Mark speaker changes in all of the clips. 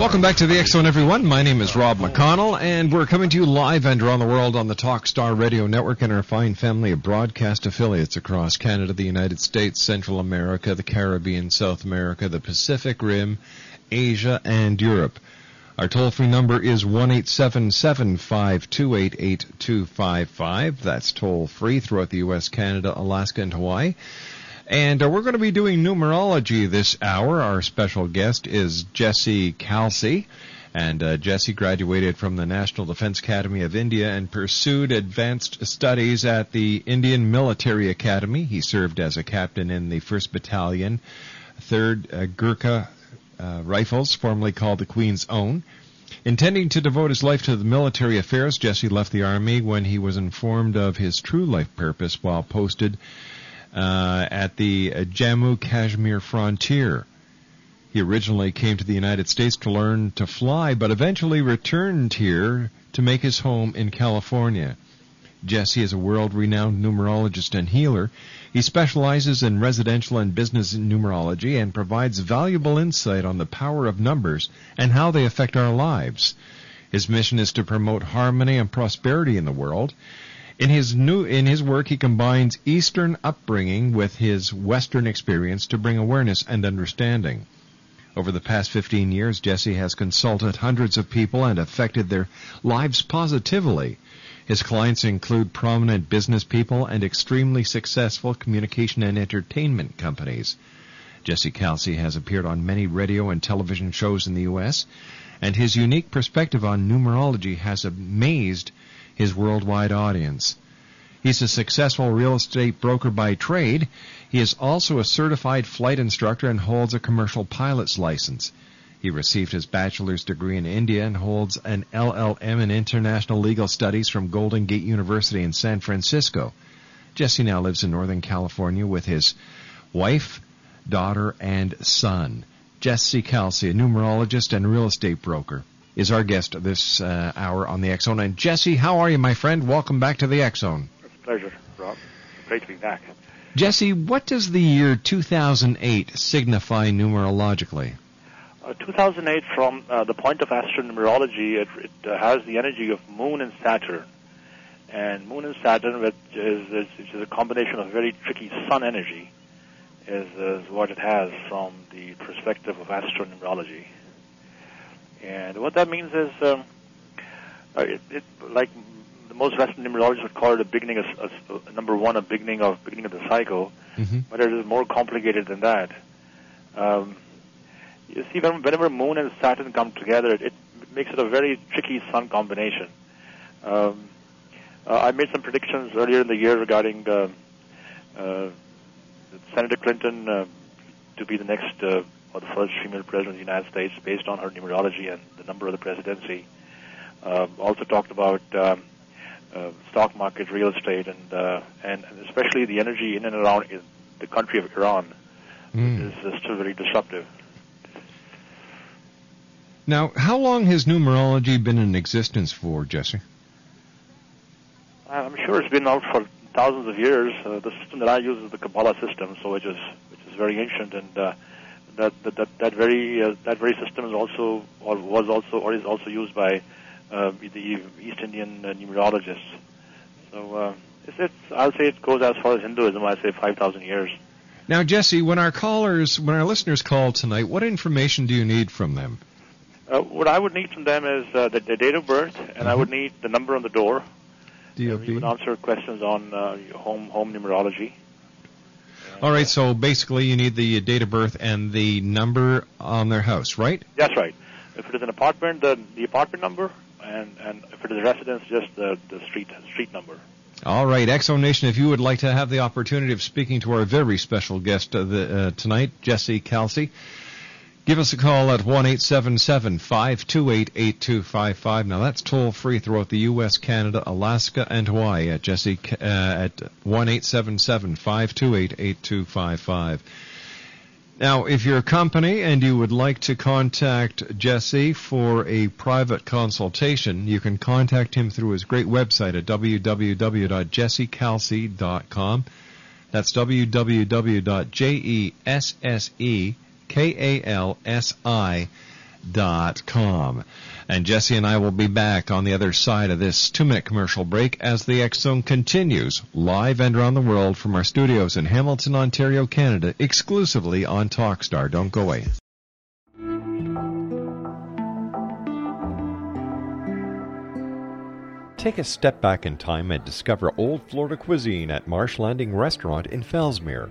Speaker 1: Welcome back to the Zone, everyone. My name is Rob McConnell, and we're coming to you live and around the world on the Talkstar Radio Network and our fine family of broadcast affiliates across Canada, the United States, Central America, the Caribbean, South America, the Pacific Rim, Asia, and Europe. Our toll-free number is one eight seven seven five two eight eight two five five. That's toll-free throughout the U.S., Canada, Alaska, and Hawaii. And uh, we're going to be doing numerology this hour. Our special guest is Jesse Kalsi. And uh, Jesse graduated from the National Defense Academy of India and pursued advanced studies at the Indian Military Academy. He served as a captain in the 1st Battalion, 3rd uh, Gurkha uh, Rifles, formerly called the Queen's Own. Intending to devote his life to the military affairs, Jesse left the Army when he was informed of his true life purpose while posted uh, at the Jammu Kashmir frontier. He originally came to the United States to learn to fly, but eventually returned here to make his home in California. Jesse is a world-renowned numerologist and healer. He specializes in residential and business numerology and provides valuable insight on the power of numbers and how they affect our lives. His mission is to promote harmony and prosperity in the world. In his new in his work he combines eastern upbringing with his western experience to bring awareness and understanding. Over the past 15 years, Jesse has consulted hundreds of people and affected their lives positively. His clients include prominent business people and extremely successful communication and entertainment companies. Jesse Kalsi has appeared on many radio and television shows in the U.S., and his unique perspective on numerology has amazed his worldwide audience. He's a successful real estate broker by trade. He is also a certified flight instructor and holds a commercial pilot's license. He received his bachelor's degree in India and holds an LLM in international legal studies from Golden Gate University in San Francisco. Jesse now lives in Northern California with his wife, daughter, and son. Jesse Kalsi, a numerologist and real estate broker, is our guest this uh, hour on the X Zone. And Jesse, how are you, my friend? Welcome back to the X Zone.
Speaker 2: It's a pleasure, Rob. Great to be back.
Speaker 1: Jesse, what does the year 2008 signify numerologically?
Speaker 2: Uh, 2008, from uh, the point of astronumerology, it, it uh, has the energy of Moon and Saturn. And Moon and Saturn, which is, is, which is a combination of very tricky Sun energy, is, is what it has from the perspective of astronumerology. And what that means is, um, uh, it, it, like the most Western numerologists would call it a beginning of, a, a number one, a beginning of beginning of the cycle,
Speaker 1: mm-hmm.
Speaker 2: but it is more complicated than that. Um, you see, when, whenever Moon and Saturn come together, it, it makes it a very tricky Sun combination. Um, uh, I made some predictions earlier in the year regarding uh, uh, Senator Clinton uh, to be the next uh, or the first female president of the United States based on her numerology and the number of the presidency. Uh, also talked about um, uh, stock market, real estate, and, uh, and and especially the energy in and around the country of Iran
Speaker 1: Mm.
Speaker 2: is, is still very disruptive.
Speaker 1: Now, how long has numerology been in existence for, Jesse?
Speaker 2: I'm sure it's been out for thousands of years. Uh, the system that I use is the Kabbalah system, so which is which is very ancient, and uh, that, that that that very uh, that very system is also or was also or is also used by uh, the East Indian uh, numerologists. So uh, it's, it's I'll say it goes as far as Hinduism. I say five thousand years.
Speaker 1: Now, Jesse, when our callers, when our listeners call tonight, what information do you need from them?
Speaker 2: Uh, what I would need from them is uh, the, the date of birth, and
Speaker 1: Mm-hmm.
Speaker 2: I would need the number on the door.
Speaker 1: DOB.
Speaker 2: We would answer questions on uh, home home numerology.
Speaker 1: All right, so basically you need the date of birth and the number on their house, right?
Speaker 2: That's right. If it is an apartment, the the apartment number, and and if it is a residence, just the the street street number.
Speaker 1: All right, Exo Nation, if you would like to have the opportunity of speaking to our very special guest uh, the, uh, tonight, Jesse Kalsi, give us a call at 1-877-528-8255. Now that's toll free throughout the U.S., Canada, Alaska, and Hawaii at Jesse uh, at 1-877-528-8255. Now, if you're a company and you would like to contact Jesse for a private consultation, you can contact him through his great website at www.jessekalsi.com. That's www.jessekalsi.com. And Jesse and I will be back on the other side of this two-minute commercial break as the X Zone continues live and around the world from our studios in Hamilton, Ontario, Canada, exclusively on Talkstar. Don't go away.
Speaker 3: Take a step back in time and discover old Florida cuisine at Marsh Landing Restaurant in Fellsmere.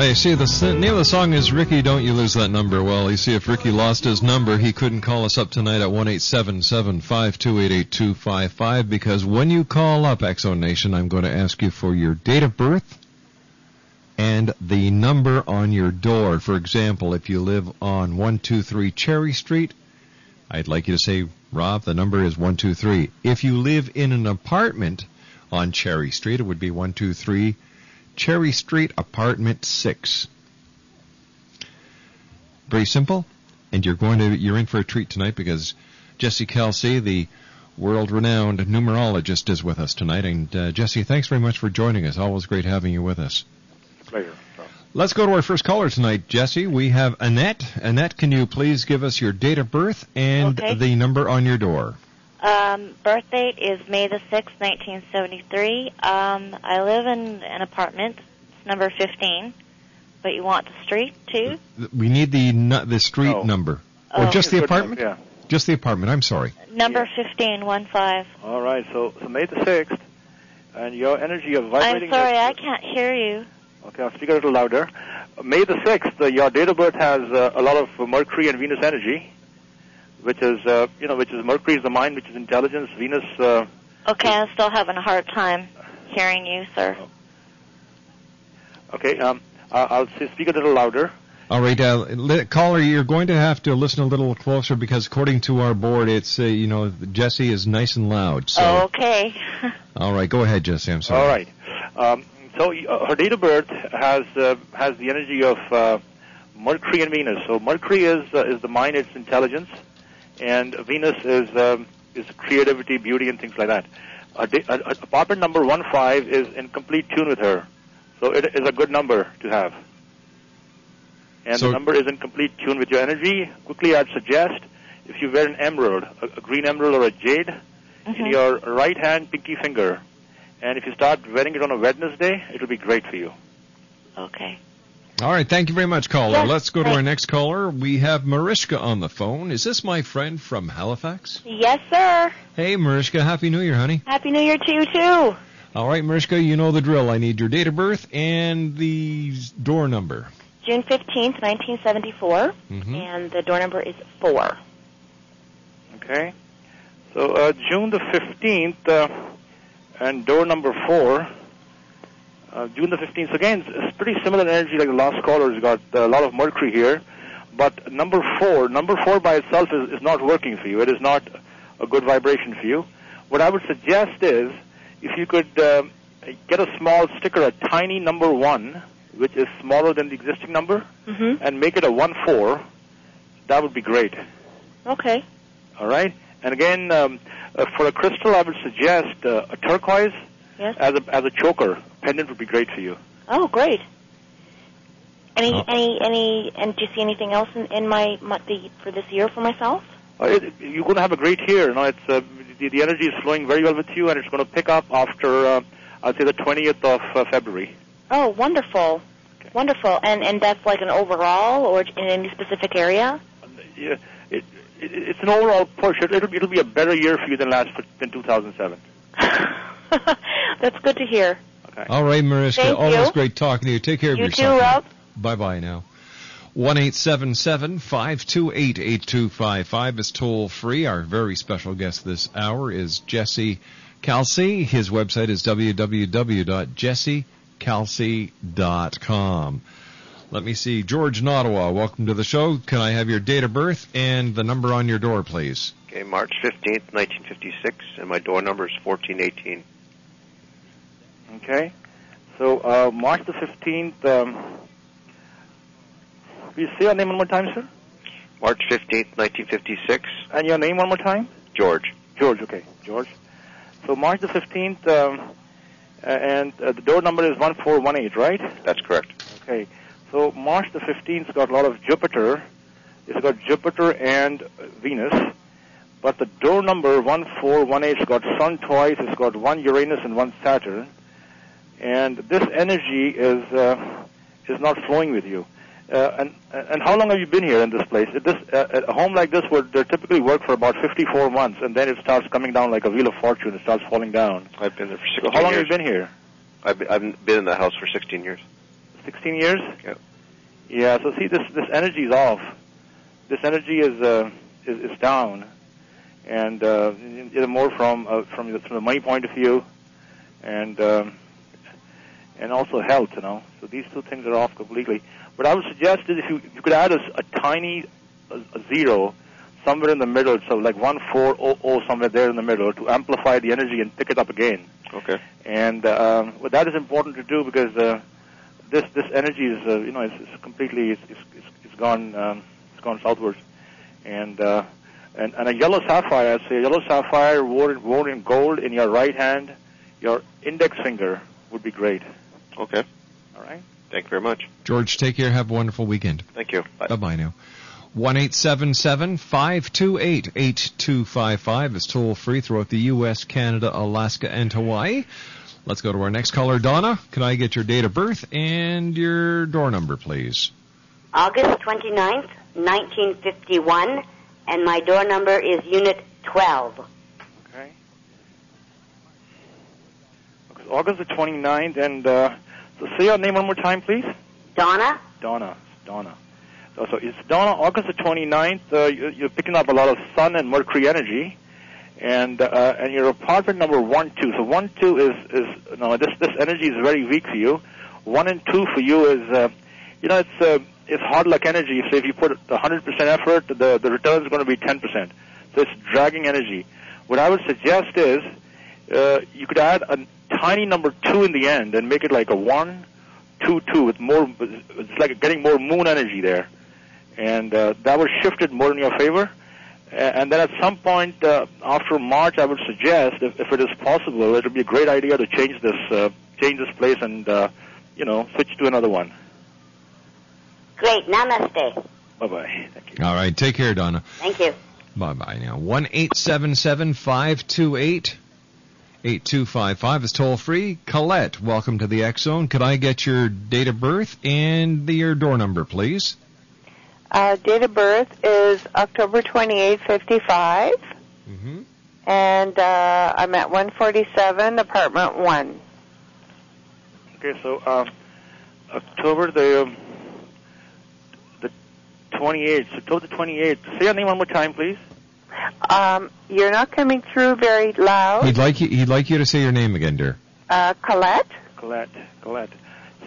Speaker 1: Hey, see, the name of the song is Rikki, Don't You Lose That Number. Well, you see, if Ricky lost his number, he couldn't call us up tonight at 1-877-528-8255 because when you call up Exo Nation, I'm going to ask you for your date of birth and the number on your door. For example, if you live on 123 Cherry Street, I'd like you to say, Rob, the number is 123. If you live in an apartment on Cherry Street, it would be 123 Cherry Street, apartment 6. Very simple, and you're going to you're in for a treat tonight because Jesse Kalsi, the world-renowned numerologist, is with us tonight. And uh, Jesse, thanks very much for joining us. Always great having you with us.
Speaker 2: Pleasure.
Speaker 1: Let's go to our first caller tonight, Jesse. We have Annette. Annette, can you please give us your date of birth and
Speaker 4: Okay.
Speaker 1: the number on your door?
Speaker 4: Um, birth date is May the 6th, 1973. Um, I live in an apartment. It's number 15. But you want the street, too?
Speaker 1: We need the nu- the street
Speaker 2: Oh.
Speaker 1: number,
Speaker 4: Oh.
Speaker 1: or just the apartment.
Speaker 2: enough,
Speaker 1: Just the apartment. I'm sorry.
Speaker 4: Number 15, 1 5.
Speaker 2: Yeah. All right. So, so May the sixth, and your energy of
Speaker 4: I'm
Speaker 2: vibrating.
Speaker 4: sorry,
Speaker 2: at-
Speaker 4: I can't hear you.
Speaker 2: Okay, I'll speak a little louder. May the 6th, uh, your date of birth has uh, a lot of uh, Mercury and Venus energy, which is, uh, you know, which is Mercury is the mind, which is intelligence. Venus, uh,
Speaker 4: Okay, I'm still having a hard time hearing you, sir.
Speaker 2: okay, um, I- I'll speak a little louder.
Speaker 1: All right, uh, li- caller, you're going to have to listen a little closer because according to our board, it's uh, you know Jesse is nice and loud. So,
Speaker 4: Oh, okay.
Speaker 1: all right, go ahead, Jesse. I'm sorry.
Speaker 2: All right. Um, so uh, her date of birth has uh, has the energy of uh, Mercury and Venus. So Mercury is uh, is the mind, it's intelligence, and Venus is um, is creativity, beauty, and things like that. Uh, da- uh, uh, apartment number one five is in complete tune with her, so it is a good number to have. And
Speaker 1: So-
Speaker 2: the number is in complete tune with your energy. Quickly, I'd suggest if you wear an emerald, a, a green emerald or a jade, in
Speaker 4: Mhm.
Speaker 2: your right hand pinky finger, and if you start wearing it on a Wednesday, it'll be great for you.
Speaker 4: Okay.
Speaker 1: All right, thank you very much, caller.
Speaker 4: Yes,
Speaker 1: Let's go to our next caller. We have Mariska on the phone. Is this my friend from Halifax?
Speaker 5: Yes, sir.
Speaker 1: Hey, Mariska, Happy New Year, honey.
Speaker 5: Happy New Year to you too.
Speaker 1: All right, Mariska, you know the drill. I need your date of birth and the door number.
Speaker 5: June fifteenth, nineteen seventy-four,
Speaker 1: Mhm.
Speaker 5: and the door number is four.
Speaker 2: Okay? So uh, June the 15th, uh, and door number four. Uh, June the 15th. So again, it's, pretty similar energy like the last caller's got uh, a lot of Mercury here. But number four, number four by itself is, is not working for you. It is not a good vibration for you. What I would suggest is if you could um, get a small sticker, a tiny number one, which is smaller than the existing number,
Speaker 5: Mm-hmm.
Speaker 2: and make it a one four, that would be great.
Speaker 5: Okay.
Speaker 2: All right. And again, um, uh, for a crystal, I would suggest uh, a turquoise
Speaker 5: Yes.
Speaker 2: as a as a choker. Pendant would be great for you.
Speaker 5: Oh, great. Any,
Speaker 1: Oh.
Speaker 5: any, any, and do you see anything else in, in my, my the, for this year for myself?
Speaker 2: Uh, it, you're going to have a great year. You know, it's uh, the, the energy is flowing very well with you, and it's going to pick up after uh, I'd say the 20th of uh, February.
Speaker 5: Oh, wonderful, wonderful. And and that's like an overall, or in any specific area?
Speaker 2: Yeah, it, it, it's an overall push. It, it'll, it'll be a better year for you than last than 2007.
Speaker 5: that's good to hear.
Speaker 2: Okay.
Speaker 1: All right, Mariska,
Speaker 5: Thank
Speaker 1: always
Speaker 5: you.
Speaker 1: great talking to you. Take care of
Speaker 5: You
Speaker 1: yourself.
Speaker 5: too, Rob.
Speaker 1: Bye bye now. One eight seven seven five two eight eight two five five is toll free. Our very special guest this hour is Jesse Kalsi. His website is www.jessekalsi.com. Let me see. George in Ottawa, welcome to the show. Can I have your date of birth and the number on your door, please?
Speaker 6: Okay, March 15th, 1956, and my door number is 1418.
Speaker 2: Okay. So uh, March the 15th. Um, will you say your name one more time, sir?
Speaker 6: March 15th, 1956,
Speaker 2: And your name one more time?
Speaker 6: George.
Speaker 2: George, okay, George. So March the 15th, um, and uh, the door number is 1418, right?
Speaker 6: That's correct.
Speaker 2: Okay. So March the 15th's got a lot of Jupiter. It's got Jupiter and uh, Venus. But the door number 1418's got Sun twice, it's got one Uranus and one Saturn. And this energy is uh, is not flowing with you. Uh, and and how long have you been here in this place? At this uh, a home like this would typically work for about 54 months, and then it starts coming down like a wheel of fortune. It starts falling down.
Speaker 6: I've been there for 16
Speaker 2: So how long
Speaker 6: years.
Speaker 2: have you been here?
Speaker 6: I've been, I've been in the house for 16 years.
Speaker 2: 16 years?
Speaker 6: Yeah.
Speaker 2: Yeah, so see this this energy is off. This energy is uh, is, is down. And uh, more from uh, from the, from the money point of view and um, and also health, you know. So these two things are off completely. But I would suggest is if you, if you could add a tiny a, a zero somewhere in the middle, so like 1400 somewhere there in the middle to amplify the energy and pick it up again.
Speaker 6: Okay.
Speaker 2: And um, well, that is important to do because uh, this this energy is uh, you know it's, it's completely it's, it's, it's- it's gone um, it's gone southwards. And uh, and and a yellow sapphire, I'd say a yellow sapphire worn worn in gold in your right hand, your index finger would be great.
Speaker 6: Okay.
Speaker 2: All right.
Speaker 6: Thank you very much.
Speaker 1: George, take care. Have a wonderful weekend.
Speaker 6: Thank you. Bye.
Speaker 1: Bye bye now. One eight seven seven five two eight eight two five five is toll free throughout the U.S., Canada, Alaska, and Hawaii. Let's go to our next caller, Donna. Can I get your date of birth and your door number, please?
Speaker 7: August 29th, 1951, and my door number is Unit 12.
Speaker 2: Okay. It's August the 29th, and uh, so say your name one more time, please.
Speaker 7: Donna?
Speaker 2: Donna. Donna. So, it's Donna, August the 29th. Uh, you, you're picking up a lot of sun and mercury energy, and uh, and your apartment number one two. So one two is is no this this energy is very weak for you. One and two for you is uh, you know it's uh, it's hard luck energy. So if you put 100% effort, the the return is going to be 10%. So it's dragging energy. What I would suggest is uh, you could add a tiny number two in the end and make it like a one, two, two with more. It's like getting more moon energy there, and uh, that would shift it more in your favor. And then at some point uh, after March, I would suggest, if, if it is possible, it would be a great idea to change this, uh, change this place, and uh, you know, switch to another one.
Speaker 7: Great. Namaste.
Speaker 2: Bye bye. Thank you.
Speaker 1: All right. Take care, Donna.
Speaker 7: Thank you.
Speaker 1: Bye bye now. One eight seven seven five two eight eight two five five is toll free. Colette, welcome to the X Zone. Could I get your date of birth and the, your door number, please?
Speaker 8: Uh, date of birth is October 28, 55.
Speaker 1: Mm-hmm.
Speaker 8: And uh, I'm at 147, apartment 1.
Speaker 2: Okay, so uh, October the um, the 28th. So October the 28th. Say your name one more time, please.
Speaker 8: Um, you're not coming through very loud.
Speaker 1: He'd like you. He'd like you to say your name again, dear.
Speaker 8: Uh, Colette,
Speaker 2: Colette. Colette.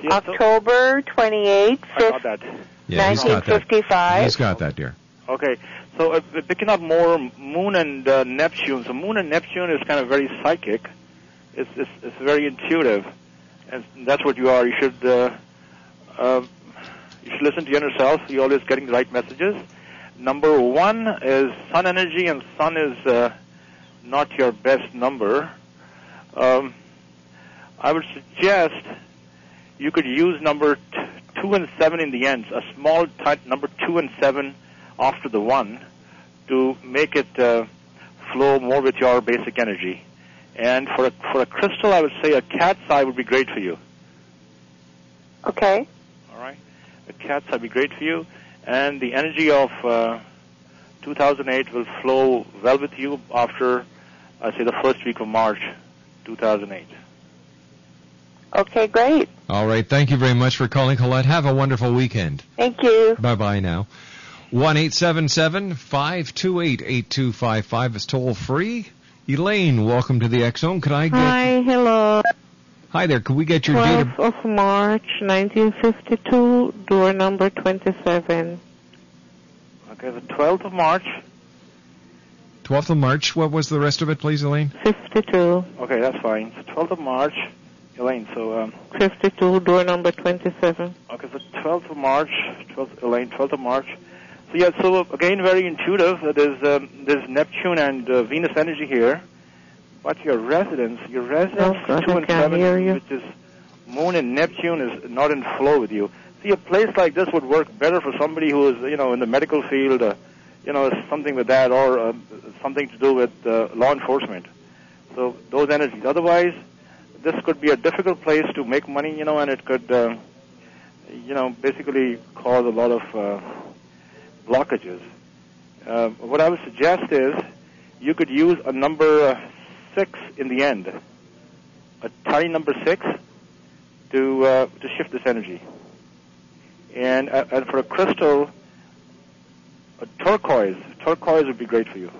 Speaker 2: See,
Speaker 8: October 28,
Speaker 2: I got that.
Speaker 1: Yeah, he's got that.
Speaker 8: 1955.
Speaker 1: He's got that, dear.
Speaker 2: Okay, so uh, we're picking up more Moon and uh, Neptune. So Moon and Neptune is kind of very psychic. It's it's, it's very intuitive, and that's what you are. You should uh, uh, you should listen to your inner self. You're always getting the right messages. Number one is Sun energy, and Sun is uh, not your best number. Um, I would suggest you could use number t- two and seven in the ends, a small type number two and seven after the one, to make it uh, flow more with your basic energy. And for a, for a crystal, I would say a cat's eye would be great for you.
Speaker 8: Okay.
Speaker 2: All right, a cat's eye would be great for you, and the energy of uh, 2008 will flow well with you after, I say, the first week of March 2008.
Speaker 8: Okay, great.
Speaker 1: All right. Thank you very much for calling, Colette. Have a wonderful weekend.
Speaker 8: Thank you.
Speaker 1: Bye bye now. One eight seven seven five two eight eight two five five is toll free. Elaine, welcome to the X Zone. Could I get?
Speaker 9: Hi, hello.
Speaker 1: Hi there. Could we get your date of
Speaker 9: 12th of March, 1952, door number 27.
Speaker 2: Okay, the 12th of March.
Speaker 1: 12th of March? What was the rest of it, please, Elaine?
Speaker 9: 52.
Speaker 2: Okay, that's fine. So 12th of March, Elaine. So um,
Speaker 9: 52, door number 27.
Speaker 2: Okay, so 12th of March, 12th, Elaine, 12th of March. So yeah, so again, very intuitive. There's um, there's Neptune and uh, Venus energy here, but your residence, your residence
Speaker 9: Oh, God,
Speaker 2: two and seven, which is Moon and Neptune, is not in flow with you. See, a place like this would work better for somebody who is, you know, in the medical field, uh, you know, something with that, or uh, something to do with uh, law enforcement. So those energies. Otherwise, this could be a difficult place to make money, you know, and it could, uh, you know, basically cause a lot of uh, blockages. Uh, what I would suggest is you could use a number uh, six in the end, a tiny number six, to uh, to shift this energy. And uh, and for a crystal, a turquoise, turquoise would be great for you.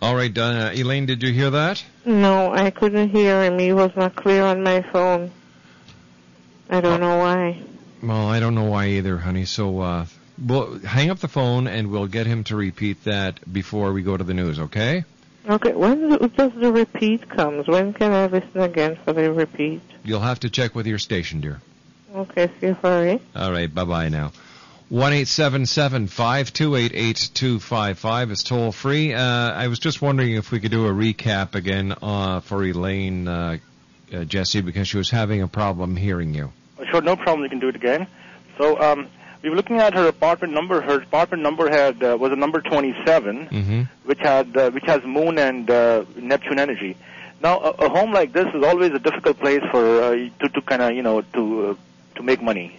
Speaker 1: All right, Donna. Elaine, did you hear that?
Speaker 9: No, I couldn't hear him. He was not clear on my phone. I don't know why.
Speaker 1: Well, I don't know why either, honey. So uh, We'll hang up the phone and we'll get him to repeat that before we go to the news, okay?
Speaker 9: Okay, when does the repeat comes? When can I listen again for the repeat?
Speaker 1: You'll have to check with your station, dear.
Speaker 9: Okay, see you sorry.
Speaker 1: All right, bye bye now. One eight seven seven five two eight eight two five five is toll free. Uh, I was just wondering if we could do a recap again uh, for Elaine, uh, uh, Jesse, because she was having a problem hearing you.
Speaker 2: Sure, no problem. You can do it again. So um, we were looking at her apartment number. Her apartment number had uh, was a number 27,
Speaker 1: Mm-hmm.
Speaker 2: which had uh, which has Moon and uh, Neptune energy. Now, a, a home like this is always a difficult place for uh, to to kind of you know to uh, to make money,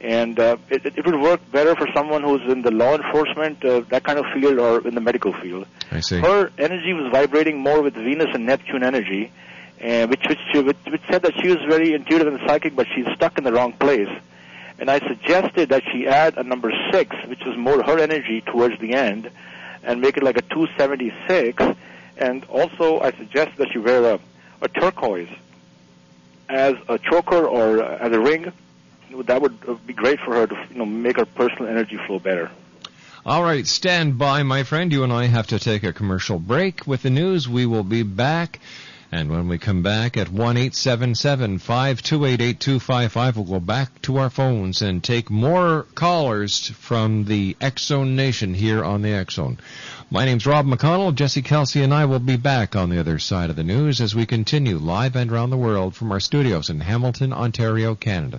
Speaker 2: and uh, it, it would work better for someone who's in the law enforcement, uh, that kind of field, or in the medical field.
Speaker 1: I see.
Speaker 2: Her energy was vibrating more with Venus and Neptune energy, uh, which, which, which, which said that she was very intuitive and psychic, but she's stuck in the wrong place. And I suggested that she add a number six, which was more her energy towards the end, and make it like a 276. And also, I suggest that she wear a, a turquoise as a choker or as a ring. That would uh, be great for her to you know make her personal energy flow better.
Speaker 1: All right, stand by, my friend. You and I have to take a commercial break. With the news, we will be back. And when we come back at 1 528 8255, we'll go back to our phones and take more callers from the X Zone Nation here on the X Zone. My name's Rob McConnell. Jesse Kalsi and I will be back on the other side of the news as we continue live and around the world from our studios in Hamilton, Ontario, Canada.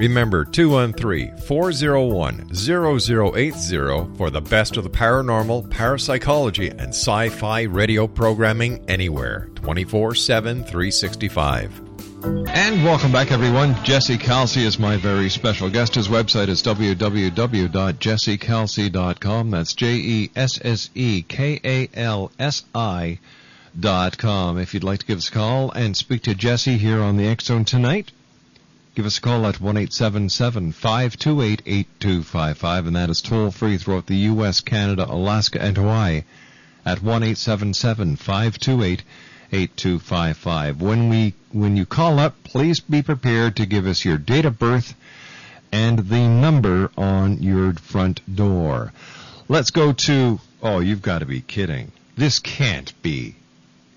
Speaker 3: Remember 213 401 0080 for the best of the paranormal, parapsychology, and sci fi radio programming anywhere 24 7 365.
Speaker 1: And welcome back, everyone. Jesse Kalsi is my very special guest. His website is www.jessekalsi.com. That's J E S S E K A L S I dot com. If you'd like to give us a call and speak to Jesse here on the X Zone tonight, give us a call at one eight seven seven five two eight eight two five five, and that is toll free throughout the U.S., Canada, Alaska, and Hawaii at one eight seven seven five two eight. 8255. When we when you call up, please be prepared to give us your date of birth and the number on your front door. Let's go to Oh, you've got to be kidding. This can't be.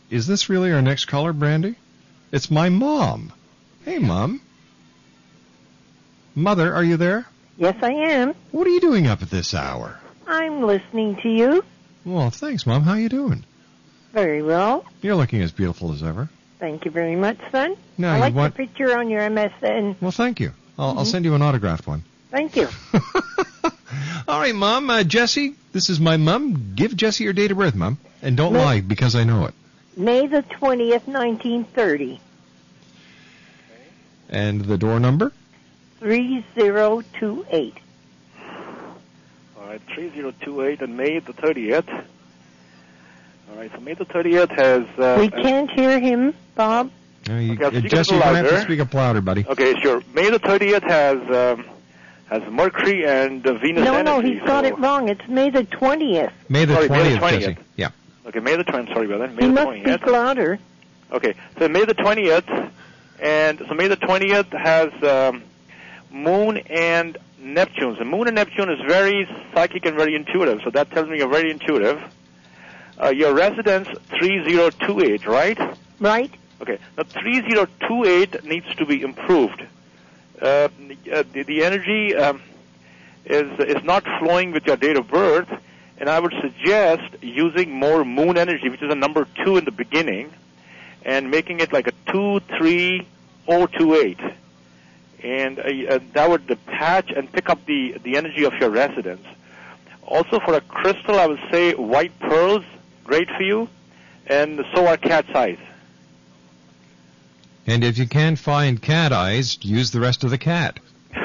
Speaker 1: Is this really our next caller, Brandy? It's my mom. Hey, mom. Mother, are you there?
Speaker 10: Yes, I am.
Speaker 1: What are you doing up at this hour?
Speaker 10: I'm listening to you.
Speaker 1: Well, thanks, mom. How are you doing?
Speaker 10: Very well.
Speaker 1: You're looking as beautiful as ever.
Speaker 10: Thank you very much, son.
Speaker 1: Now,
Speaker 10: I
Speaker 1: you
Speaker 10: like
Speaker 1: want-
Speaker 10: the picture on your MSN.
Speaker 1: Well, thank you. I'll, I'll
Speaker 10: Mhm.
Speaker 1: send you an autographed one.
Speaker 10: Thank you.
Speaker 1: All right, Mom. Uh, Jesse, this is my mom. Give Jesse your date of birth, Mom. And don't
Speaker 10: Ma-
Speaker 1: lie because I know it.
Speaker 10: May the 20th, 1930.
Speaker 1: And the door number?
Speaker 10: 3028.
Speaker 2: All right, 3028 and May the 30th. All right, so May the 30th has. Uh,
Speaker 10: we can't hear him, Bob.
Speaker 1: Uh, you,
Speaker 2: Okay, I'll
Speaker 1: uh,
Speaker 2: speak a
Speaker 1: Jesse, you're going to have to
Speaker 2: louder.
Speaker 1: speak up louder, buddy.
Speaker 2: Okay, sure. May the 30th has um, has Mercury and uh, Venus
Speaker 10: No,
Speaker 2: energy.
Speaker 10: no, he's got it wrong. It's May the 20th.
Speaker 1: May the
Speaker 2: Sorry,
Speaker 1: 20th,
Speaker 2: May the 20th.
Speaker 1: Jesse. Yeah.
Speaker 2: Okay, May the 20th. Sorry about that. May
Speaker 10: He
Speaker 2: the
Speaker 10: must
Speaker 2: 20th.
Speaker 10: speak louder.
Speaker 2: Okay, so May the 20th, and so May the 20th has um, Moon and Neptune. The Moon and Neptune is very psychic and very intuitive, so that tells me you're very intuitive. Uh, your residence 3028, right?
Speaker 10: Right.
Speaker 2: Okay, now 3028 needs to be improved. Uh, uh, the, the energy um, is is not flowing with your date of birth, and I would suggest using more moon energy, which is a number two in the beginning, and making it like a two three oh two eight, and uh, uh, that would patch and pick up the the energy of your residence. Also, for a crystal, I would say white pearls, great for you, and so are cat's eyes.
Speaker 1: And if you can't find cat eyes, use the rest of the cat.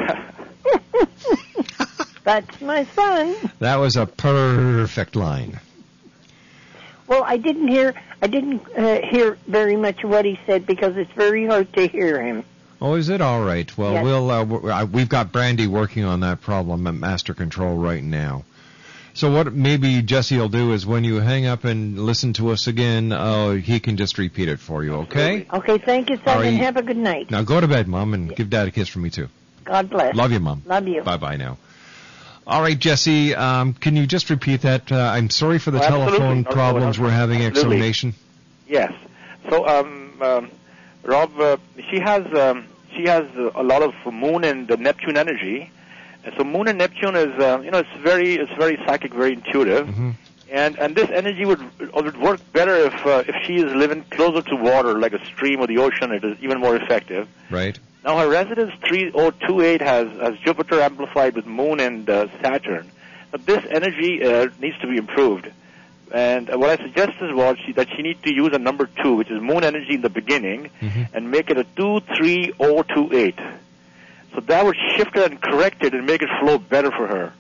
Speaker 10: That's my son.
Speaker 1: That was a perfect line.
Speaker 10: Well, I didn't hear. I didn't uh, hear very much of what he said because it's very hard to hear him.
Speaker 1: Oh, is it all right? Well,
Speaker 10: Yes.
Speaker 1: we'll uh, uh, we've got Brandy working on that problem at Master Control right now. So what maybe Jesse will do is when you hang up and listen to us again, uh, he can just repeat it for you. Okay?
Speaker 10: Okay, thank you, son,
Speaker 1: Are
Speaker 10: and have a good night.
Speaker 1: Now go to bed, Mom, and give Dad a kiss from me too.
Speaker 10: God bless.
Speaker 1: Love you, Mom.
Speaker 10: Love you.
Speaker 1: Bye bye now. All right, Jesse. Um, can you just repeat that? Uh, I'm sorry for the
Speaker 2: absolutely.
Speaker 1: telephone
Speaker 2: No, no,
Speaker 1: problems
Speaker 2: no,
Speaker 1: we're having,
Speaker 2: absolutely.
Speaker 1: Exo Nation.
Speaker 2: Yes. So, um, um, Rob, uh, she has um, she has a lot of Moon and Neptune energy, so Moon and Neptune is uh, you know it's very it's very psychic, very intuitive, and and this energy would would work better if uh, if she is living closer to water, like a stream or the ocean. It is even more effective.
Speaker 1: Right.
Speaker 2: Now her residence 3028 has, has Jupiter amplified with Moon and uh, Saturn. But this energy uh, needs to be improved. And what I suggested was she, that she need to use a number two, which is Moon energy in the beginning, and make it a 23028. So that would shift it and correct it and make it flow better for her.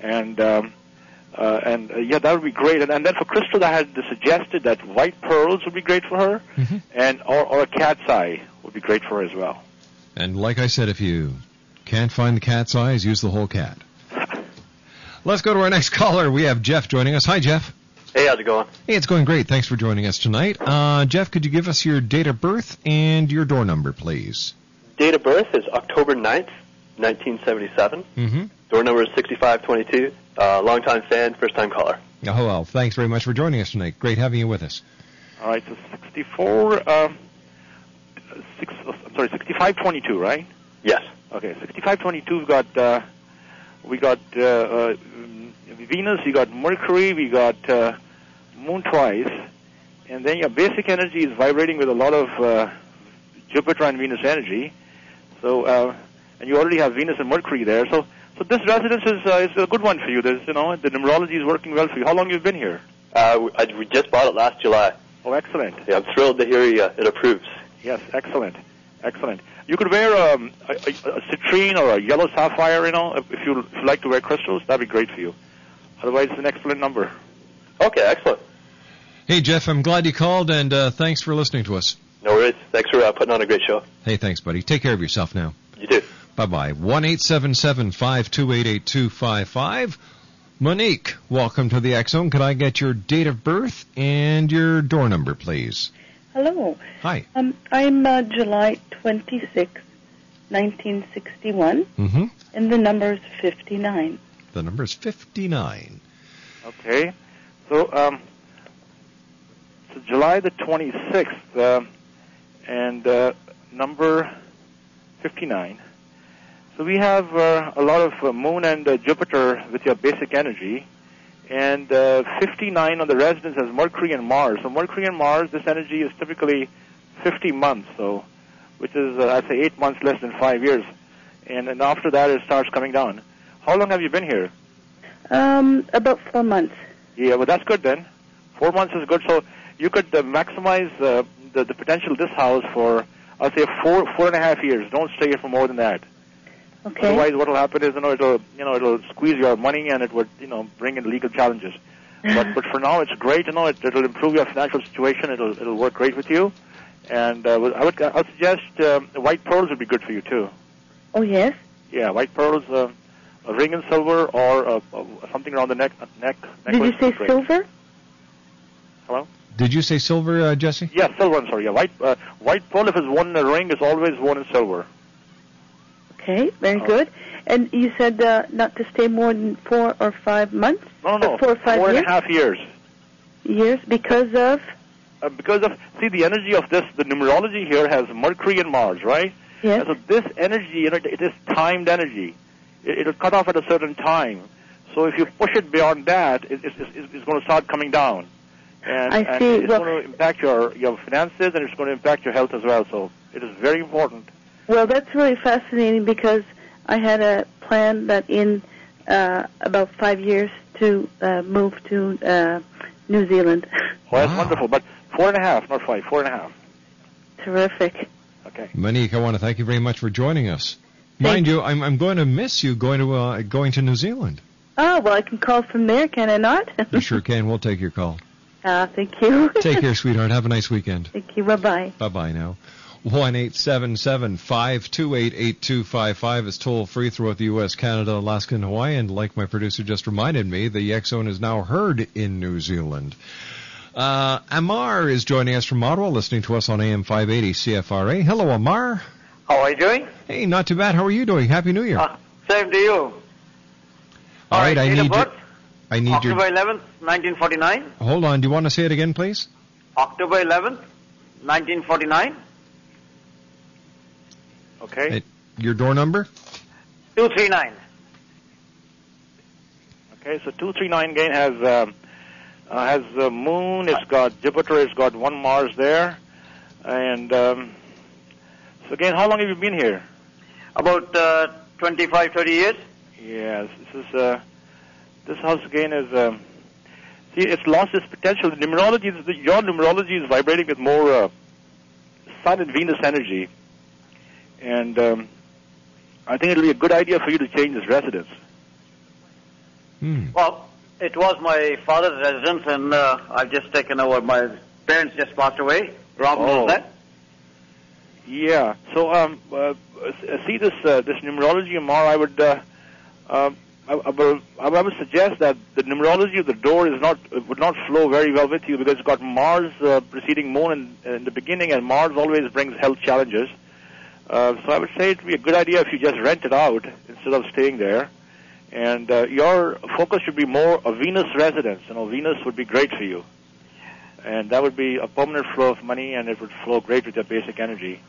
Speaker 2: And um, uh, and uh, yeah, that would be great. And, and then for Crystal, I had suggested that white pearls would be great for her, and or, or a cat's eye would be great for her as well.
Speaker 1: And like I said, if you can't find the cat's eyes, use the whole cat. Let's go to our next caller. We have Jeff joining us. Hi, Jeff.
Speaker 11: Hey, how's it going?
Speaker 1: Hey, it's going great. Thanks for joining us tonight. Uh, Jeff, could you give us your date of birth and your door number, please?
Speaker 11: Date of birth is October 9th, 1977.
Speaker 1: Mm-hmm.
Speaker 11: Door number is 6522. Uh, longtime fan, first time caller.
Speaker 1: Oh, well, thanks very much for joining us tonight. Great having you with us.
Speaker 2: All right, so 64, um, six, uh, I'm sorry, 6522, right?
Speaker 11: Yes.
Speaker 2: Okay, 6522, we've got, uh, we got uh, uh, Venus, we got Mercury, we got uh, Moon twice, and then your basic energy is vibrating with a lot of uh, Jupiter and Venus energy. So, uh, and you already have Venus and Mercury there. So, so this residence is uh, is a good one for you. There's, you know, the numerology is working well for you. How long you've you been here?
Speaker 11: Uh, we, I, we just bought it last July.
Speaker 2: Oh, excellent.
Speaker 11: Yeah, I'm thrilled to hear you, uh, it approves.
Speaker 2: Yes, excellent, excellent. You could wear um, a, a, a citrine or a yellow sapphire, you know, if, if you if you like to wear crystals, that'd be great for you. Otherwise, it's an excellent number.
Speaker 11: Okay, excellent.
Speaker 1: Hey, Jeff, I'm glad you called, and uh, thanks for listening to us.
Speaker 11: No worries. Thanks for uh, putting on a great show.
Speaker 1: Hey, thanks, buddy. Take care of yourself now.
Speaker 11: You too.
Speaker 1: Bye bye. One eight seven seven five two eight eight two five five. Monique, welcome to the X Zone. Could I get your date of birth and your door number, please?
Speaker 12: Hello.
Speaker 1: Hi.
Speaker 12: Um, I'm uh, July 26, 1961,
Speaker 1: Mm-hmm.
Speaker 12: and the number is 59.
Speaker 1: The number is fifty nine.
Speaker 2: Okay. So, um, so July the 26th, um and uh, number 59. So we have uh, a lot of uh, Moon and uh, Jupiter with your basic energy, and uh, 59 on the residence has Mercury and Mars. So Mercury and Mars, this energy is typically 50 months, so which is uh, I'd say eight months less than five years, and and after that it starts coming down. How long have you been here?
Speaker 12: Um, about four months.
Speaker 2: Yeah, well, that's good then. Four months is good. So you could uh, maximize uh, the, the potential of this house for, I'll say, four four and a half years. Don't stay here for more than that.
Speaker 12: Okay.
Speaker 2: Otherwise, what will happen is, you know, it'll, you know, it'll squeeze your money and it would, you know, bring in legal challenges. but but for now, it's great. You know, it, it'll improve your financial situation. It'll it'll work great with you. And uh, I would I would suggest um, white pearls would be good for you too.
Speaker 12: Oh, yes?
Speaker 2: Yeah, white pearls, uh, a ring in silver or uh, uh, something around the neck neck
Speaker 12: Did
Speaker 2: necklace.
Speaker 12: you say
Speaker 2: great.
Speaker 12: silver?
Speaker 2: Hello.
Speaker 1: Did you say silver, uh, Jesse?
Speaker 2: Yeah, silver. I'm sorry. Yeah, white uh, white pearl. If it's worn in a ring, is always worn in silver.
Speaker 12: Okay, very
Speaker 2: Oh.
Speaker 12: good. And you said uh, not to stay more than four or five months?
Speaker 2: No, no,
Speaker 12: Uh, four or five
Speaker 2: four and
Speaker 12: years?
Speaker 2: a half years.
Speaker 12: Years because of?
Speaker 2: Uh, because of see the energy of this, the numerology here has Mercury and Mars, right?
Speaker 12: Yes.
Speaker 2: And so this energy, you know, it is timed energy. It, it'll cut off at a certain time. So if you push it beyond that, it, it's, it's, it's going to start coming down. And,
Speaker 12: I
Speaker 2: and it's
Speaker 12: Well-
Speaker 2: going to impact your your finances, and it's going to impact your health as well. So it is very important.
Speaker 12: Well, that's really fascinating because I had a plan that in uh, about five years to uh, move to uh, New Zealand.
Speaker 2: Well, that's wonderful. But four and a half, not five. Four and a half.
Speaker 12: Terrific.
Speaker 2: Okay.
Speaker 1: Monique, I want to thank you very much for joining us. Mind you, I'm, I'm going to miss you going to uh, going to New Zealand.
Speaker 12: Oh, well, I can call from there, can I not?
Speaker 1: You sure can. We'll take your call.
Speaker 12: uh, thank you.
Speaker 1: Take care, sweetheart. Have a nice weekend.
Speaker 12: Thank you. Bye-bye.
Speaker 1: Bye bye now. One eight seven seven five two eight eight two five five is toll free throughout the U.S., Canada, Alaska, and Hawaii. And like my producer just reminded me, the X is now heard in New Zealand. Uh, Amar is joining us from Ottawa, listening to us on AM 580 CFRA. Hello, Amar.
Speaker 13: How are you doing?
Speaker 1: Hey, not too bad. How are you doing? Happy New Year.
Speaker 13: Uh, same to you.
Speaker 1: All right, I
Speaker 13: date of
Speaker 1: need your, I need
Speaker 13: October
Speaker 1: your.
Speaker 13: 11th, 1949.
Speaker 1: Hold on. Do you want to say it again, please?
Speaker 13: October 11th, 1949.
Speaker 2: Okay.
Speaker 1: It- your door number?
Speaker 13: 239.
Speaker 2: Okay, so 239 again has um, uh, has the moon, it's got Jupiter, it's got one Mars there. And um, so again, how long have you been here?
Speaker 13: About uh, 25, 30 years.
Speaker 2: Yes, this is uh, this house again is um, see it's lost its potential. The numerology, is- the, your numerology is vibrating with more uh, Sun and Venus energy, and um, I think it'll be a good idea for you to change this residence.
Speaker 1: Hmm.
Speaker 13: Well, it was my father's residence, and uh, I've just taken over. My parents just passed away. Rob
Speaker 2: Oh.
Speaker 13: knows that.
Speaker 2: Yeah. So, um, uh, uh, see this uh, this numerology, Amar. I would, uh, uh, I, I, will, I would suggest that the numerology of the door is not uh, would not flow very well with you because it's got Mars uh, preceding Moon in, in the beginning, and Mars always brings health challenges. Uh, so I would say it would be a good idea if you just rent it out instead of staying there. And uh, your focus should be more a Venus residence. You know, Venus would be great for you, and that would be a permanent flow of money, and it would flow great with your basic energy.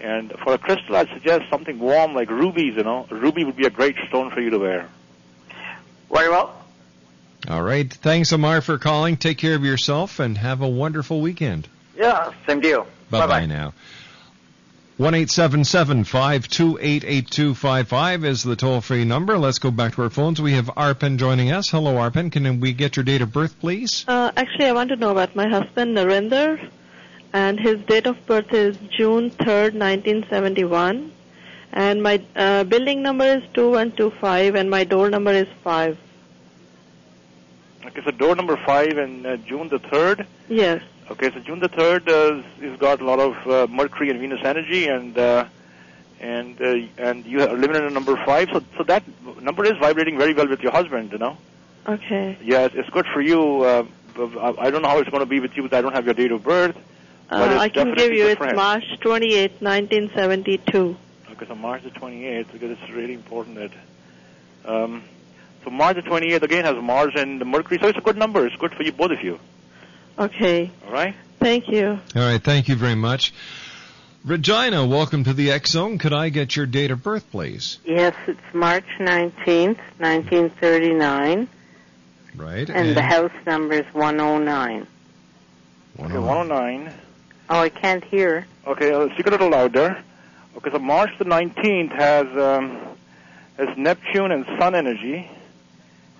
Speaker 2: And for a crystal, I'd suggest something warm like rubies. You know, a ruby would be a great stone for you to wear.
Speaker 13: Very well.
Speaker 1: All right. Thanks, Amar, for calling. Take care of yourself and have a wonderful weekend.
Speaker 13: Yeah, same to you.
Speaker 1: Bye bye now. One eight seven seven five two eight eight two five five is the toll free number. Let's go back to our phones. We have Arpen joining us. Hello, Arpen. Can we get your date of birth, please?
Speaker 9: Uh, actually, I want to know about my husband, Narinder, and his date of birth is June 3rd, 1971. And my uh, building number is 2125, and my door number is 5.
Speaker 2: Okay, so door number five and uh, June the third.
Speaker 9: Yes.
Speaker 2: Okay, so June the third uh, has got a lot of uh, Mercury and Venus energy, and uh, and uh, and you are living in a number five. So so that number is vibrating very well with your husband. You know.
Speaker 9: Okay.
Speaker 2: Yeah, it's, it's good for you. Uh, I I don't know how it's going to be with you. Because I don't have your date of birth.
Speaker 9: Uh, I can give you it's. March 28th, 1972.
Speaker 2: Okay, so March the 28th, because it's really important that. Um, so March the 28th again has Mars and Mercury, so it's a good number. It's good for you, both of you.
Speaker 9: Okay.
Speaker 2: All right.
Speaker 9: Thank you.
Speaker 1: All right. Thank you very much. Regina, welcome to the X Zone. Could I get your date of birth, please?
Speaker 8: Yes, it's March 19th, 1939,
Speaker 1: Right.
Speaker 8: and the house number is 109.
Speaker 2: Okay, 109.
Speaker 8: Oh, I can't hear.
Speaker 2: Okay, uh, speak a little louder. Okay, so March the 19th has um, has Neptune and Sun energy,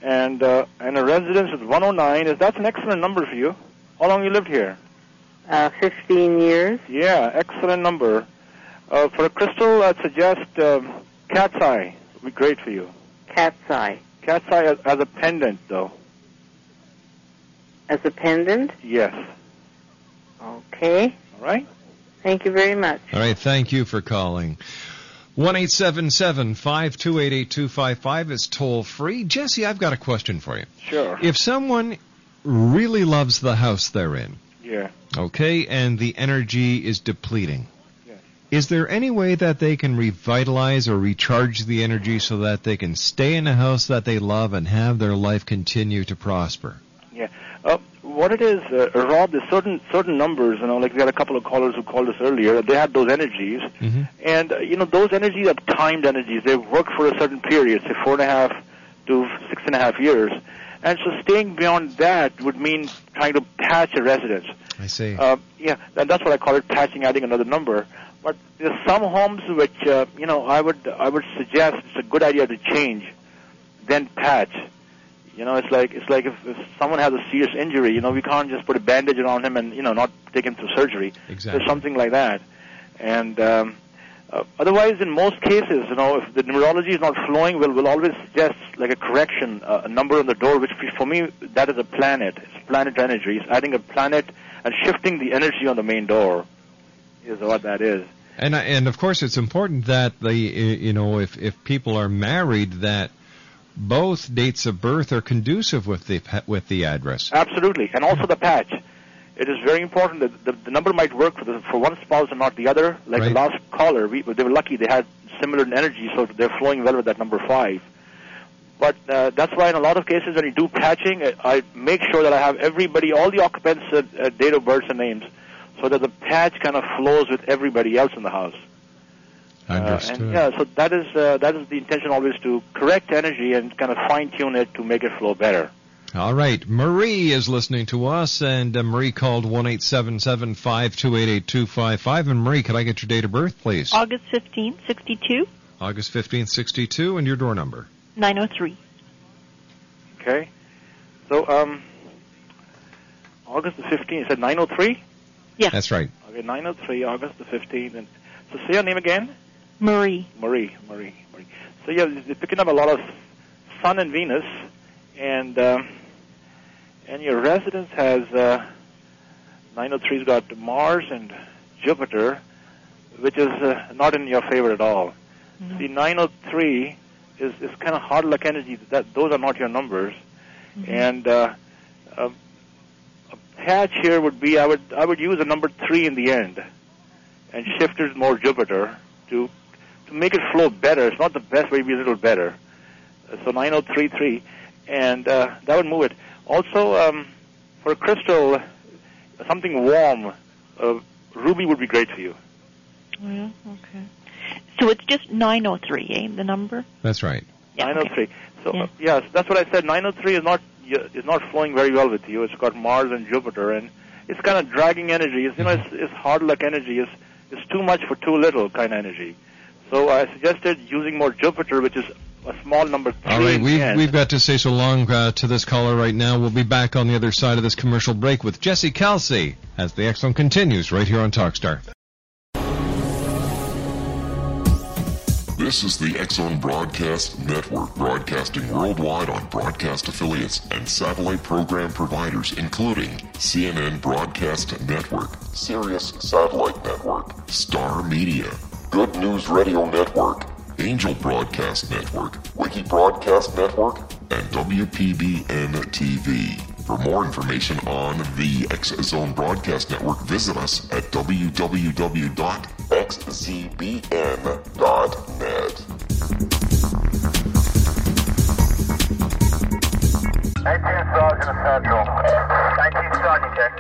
Speaker 2: and uh, and a residence is 109. Is that's an excellent number for you? How long you lived here?
Speaker 8: Uh, 15 years.
Speaker 2: Yeah, excellent number. Uh, for a crystal, I'd suggest um, cat's eye. Would be great for you.
Speaker 8: Cat's eye.
Speaker 2: Cat's eye as, as a pendant, though.
Speaker 8: As a pendant?
Speaker 2: Yes.
Speaker 8: Okay.
Speaker 2: All right.
Speaker 8: Thank you very much.
Speaker 1: All right. Thank you for calling. One eight seven seven five two eight eight two five five is toll free. Jesse, I've got a question for you.
Speaker 2: Sure.
Speaker 1: If someone really loves the house they're in,
Speaker 2: Yeah.
Speaker 1: Okay, and the energy is depleting.
Speaker 2: Yes.
Speaker 1: Is there any way that they can revitalize or recharge the energy so that they can stay in a house that they love and have their life continue to prosper?
Speaker 2: Yeah. Uh, what it is, uh, Rob, there's certain certain numbers. You know, like we had a couple of callers who called us earlier. They had those energies,
Speaker 1: Mm-hmm.
Speaker 2: and uh, you know those energies are timed energies. They work for a certain period, say four and a half to six and a half years. And so staying beyond that would mean trying to patch a residence.
Speaker 1: I see.
Speaker 2: Uh, yeah, and that's what I call it patching, adding another number. But there's some homes which uh, you know I would I would suggest it's a good idea to change, then patch. You know, it's like it's like if, if someone has a serious injury, you know, we can't just put a bandage around him and you know not take him through surgery.
Speaker 1: Exactly.
Speaker 2: There's something like that, and um, uh, otherwise, in most cases, you know, if the numerology is not flowing, we'll we'll always suggest like a correction, uh, a number on the door, which for me that is a planet. It's planet energy. It's adding a planet and shifting the energy on the main door is what that is.
Speaker 1: And and of course, it's important that the you know if if people are married that both dates of birth are conducive with the with the address.
Speaker 2: Absolutely, and also the patch. It is very important that the, the number might work for the, for one spouse and not the other. Like the last caller, we, they were lucky; they had similar energy, so they're flowing well with that number five. But uh, that's why in a lot of cases when you do patching, I, I make sure that I have everybody, all the occupants' uh, uh, date of births and names, so that the patch kind of flows with everybody else in the house. Uh, and yeah, so that is uh, that is the intention always to correct energy and kind of fine tune it to make it flow better.
Speaker 1: All right, Marie is listening to us, and uh, Marie called one eight seven seven five two eight eight two five five. And Marie, could I get your date of birth, please?
Speaker 14: August 15th, 62,
Speaker 1: August fifteenth, sixty two, and your door number.
Speaker 14: 903.
Speaker 2: Okay. So, um, August the 15th, you said 903?
Speaker 14: Yeah.
Speaker 1: That's right.
Speaker 2: Okay, 903, August the 15th. And so say your name again?
Speaker 14: Marie.
Speaker 2: Marie, Marie, Marie. So yeah, you're picking up a lot of Sun and Venus, and um, and your residence has uh, 903's got Mars and Jupiter, which is uh, not in your favor at all. See, 903 is is kind of hard luck energy. That those are not your numbers, and uh, a, a patch here would be I would I would use a number three in the end, and shift it more Jupiter to to make it flow better. It's not the best, but maybe a little better. Uh, So 9033, and uh, that would move it. Also, um, for a crystal, something warm, uh, ruby would be great for you.
Speaker 14: Yeah, okay. So it's just 903, eh, the number?
Speaker 1: That's right.
Speaker 2: 903. So
Speaker 14: Yeah.
Speaker 2: uh, yes, that's what I said. 903 is not is not flowing very well with you. It's got Mars and Jupiter, and it's kind of dragging energy. It's, you know, it's, it's hard luck energy. It's it's too much for too little kind of energy. So I suggested using more Jupiter, which is a small number three.
Speaker 1: All right, we've
Speaker 2: end.
Speaker 1: we've got to say so long uh, to this caller right now. We'll be back on the other side of this commercial break with Jesse Kalsi as the X Zone continues right here on Talkstar.
Speaker 15: This is the X Zone Broadcast Network, broadcasting worldwide on broadcast affiliates and satellite program providers, including CNN Broadcast Network, Sirius Satellite Network, Star Media, Good News Radio Network, Angel Broadcast Network, Wiki Broadcast Network, and WPBN TV. For more information on the X Zone Broadcast Network, visit us at www.xzbn.net.
Speaker 16: 19 Sergeant Central. 19 Sergeant check.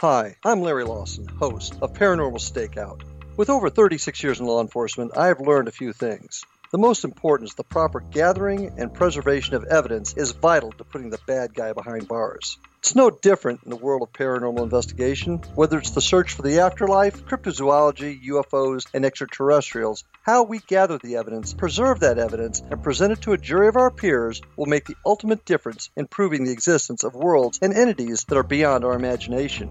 Speaker 17: Hi, I'm Larry Lawson, host of Paranormal Stakeout. With over 36 years in law enforcement, I have learned a few things. The most important is the proper gathering and preservation of evidence is vital to putting the bad guy behind bars. It's no different in the world of paranormal investigation. Whether it's the search for the afterlife, cryptozoology, UFOs, and extraterrestrials, how we gather the evidence, preserve that evidence, and present it to a jury of our peers will make the ultimate difference in proving the existence of worlds and entities that are beyond our imagination.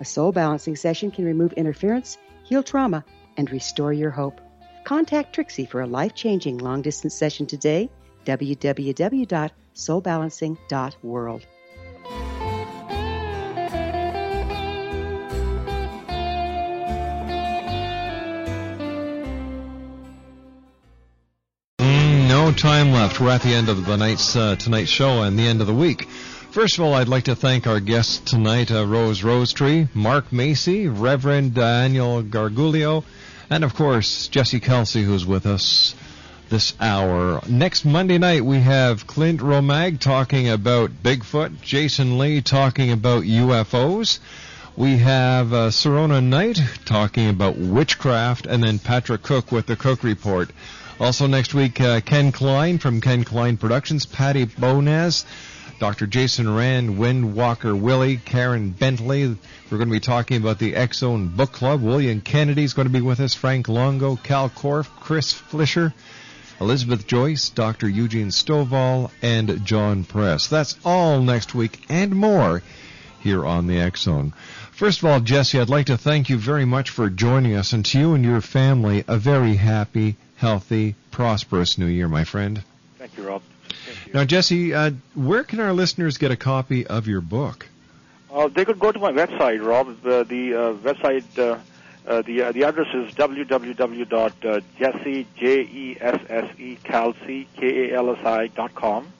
Speaker 18: A soul balancing session can remove interference, heal trauma, and restore your hope. Contact Trixie for a life changing long distance session today. www.soulbalancing.world.
Speaker 1: Mm, no time left. We're at the end of the night's uh, tonight's show and the end of the week. First of all, I'd like to thank our guests tonight, uh, Rose Rosetree, Mark Macy, Reverend Daniel Gargulio, and of course Jesse Kalsi, who's with us this hour. Next Monday night, we have Clint Romag talking about Bigfoot, Jason Lee talking about UFOs. We have uh, Serona Knight talking about witchcraft, and then Patrick Cook with the Cook Report. Also next week, uh, Ken Klein from Ken Klein Productions, Patty Bonaz, Dr. Jason Rand, Wind Walker, Willie, Karen Bentley. We're going to be talking about the Zone Book Club. William Kennedy is going to be with us, Frank Longo, Kal Korff, Chris Flisher, Elizabeth Joyce, Dr. Eugene Stovall, and John Press. That's all next week and more here on the Zone. First of all, Jesse, I'd like to thank you very much for joining us, and to you and your family, a very happy, healthy, prosperous new year, my friend.
Speaker 2: Thank you, Rob.
Speaker 1: Now, Jesse, uh, where can our listeners get a copy of your book?
Speaker 2: Uh, they could go to my website, Rob. The, the uh, website, uh, uh, the uh, the address is www.jesse j e s s e Kalsi k a l s i dot com,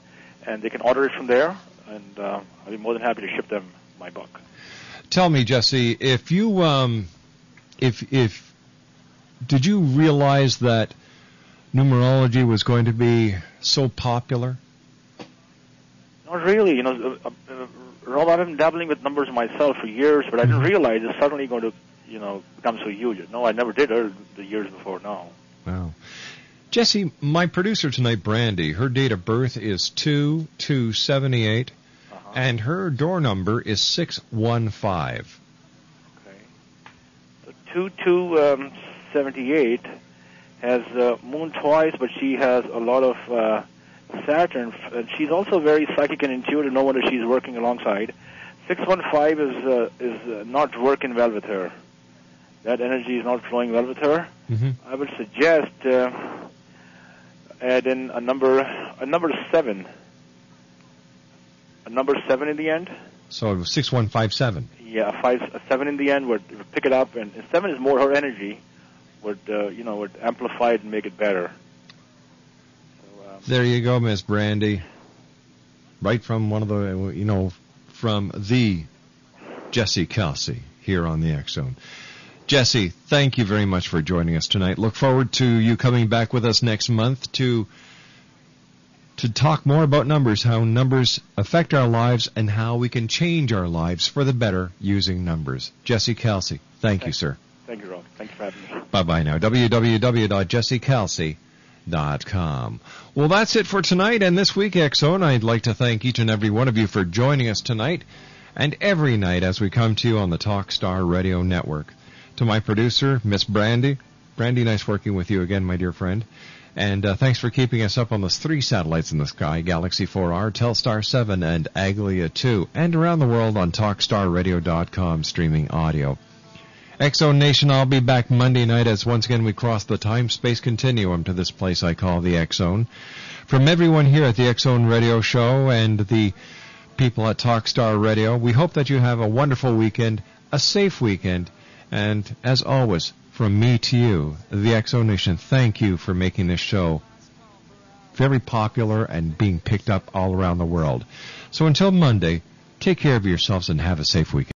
Speaker 2: and they can order it from there. And uh, I'll be more than happy to ship them my book.
Speaker 1: Tell me, Jesse, if you um, if if did you realize that numerology was going to be so popular?
Speaker 2: Not really. You know, uh, uh, Rob, I've been dabbling with numbers myself for years, but I didn't realize it's suddenly going to, you know, become so huge. No, I never did uh, the years before. now.
Speaker 1: Wow. Jesse, my producer tonight, Brandy, her date of birth is 2 2 78, and her door number is 615.
Speaker 2: Two two um, has uh, moon twice, but she has a lot of uh, Saturn. And she's also very psychic and intuitive. No wonder she's working alongside. Six one five is uh, is uh, not working well with her. That energy is not flowing well with her.
Speaker 1: Mm-hmm.
Speaker 2: I would suggest uh, add in a number a number seven. A number seven in the end.
Speaker 1: So 6157.
Speaker 2: Yeah, a five, a seven in the end would pick it up, and and seven is more her energy. Would uh, you know would amplify it and make it better.
Speaker 1: There you go, Miss Brandy. Right from one of the, you know, from the Jesse Kalsi here on the X Zone. Jesse, thank you very much for joining us tonight. Look forward to you coming back with us next month to to talk more about numbers, how numbers affect our lives, and how we can change our lives for the better using numbers. Jesse Kalsi, thank you, sir.
Speaker 2: Thank you, Rob. Thank you for having me.
Speaker 1: Bye bye now. www.jessekalsi.com. Well, that's it for tonight and this week, X Zone. I'd like to thank each and every one of you for joining us tonight and every night as we come to you on the Talkstar Radio Network. To my producer, Miss Brandy. Brandy, nice working with you again, my dear friend. And uh, thanks for keeping us up on those three satellites in the sky Galaxy 4R, Telstar 7, and Aglia 2, and around the world on TalkStarRadio.com streaming audio. Exo Nation, I'll be back Monday night as once again we cross the time-space continuum to this place I call the Zone. From everyone here at the Zone Radio Show and the people at Talkstar Radio, we hope that you have a wonderful weekend, a safe weekend, and as always, from me to you, the Zone Nation, thank you for making this show very popular and being picked up all around the world. So until Monday, take care of yourselves and have a safe weekend.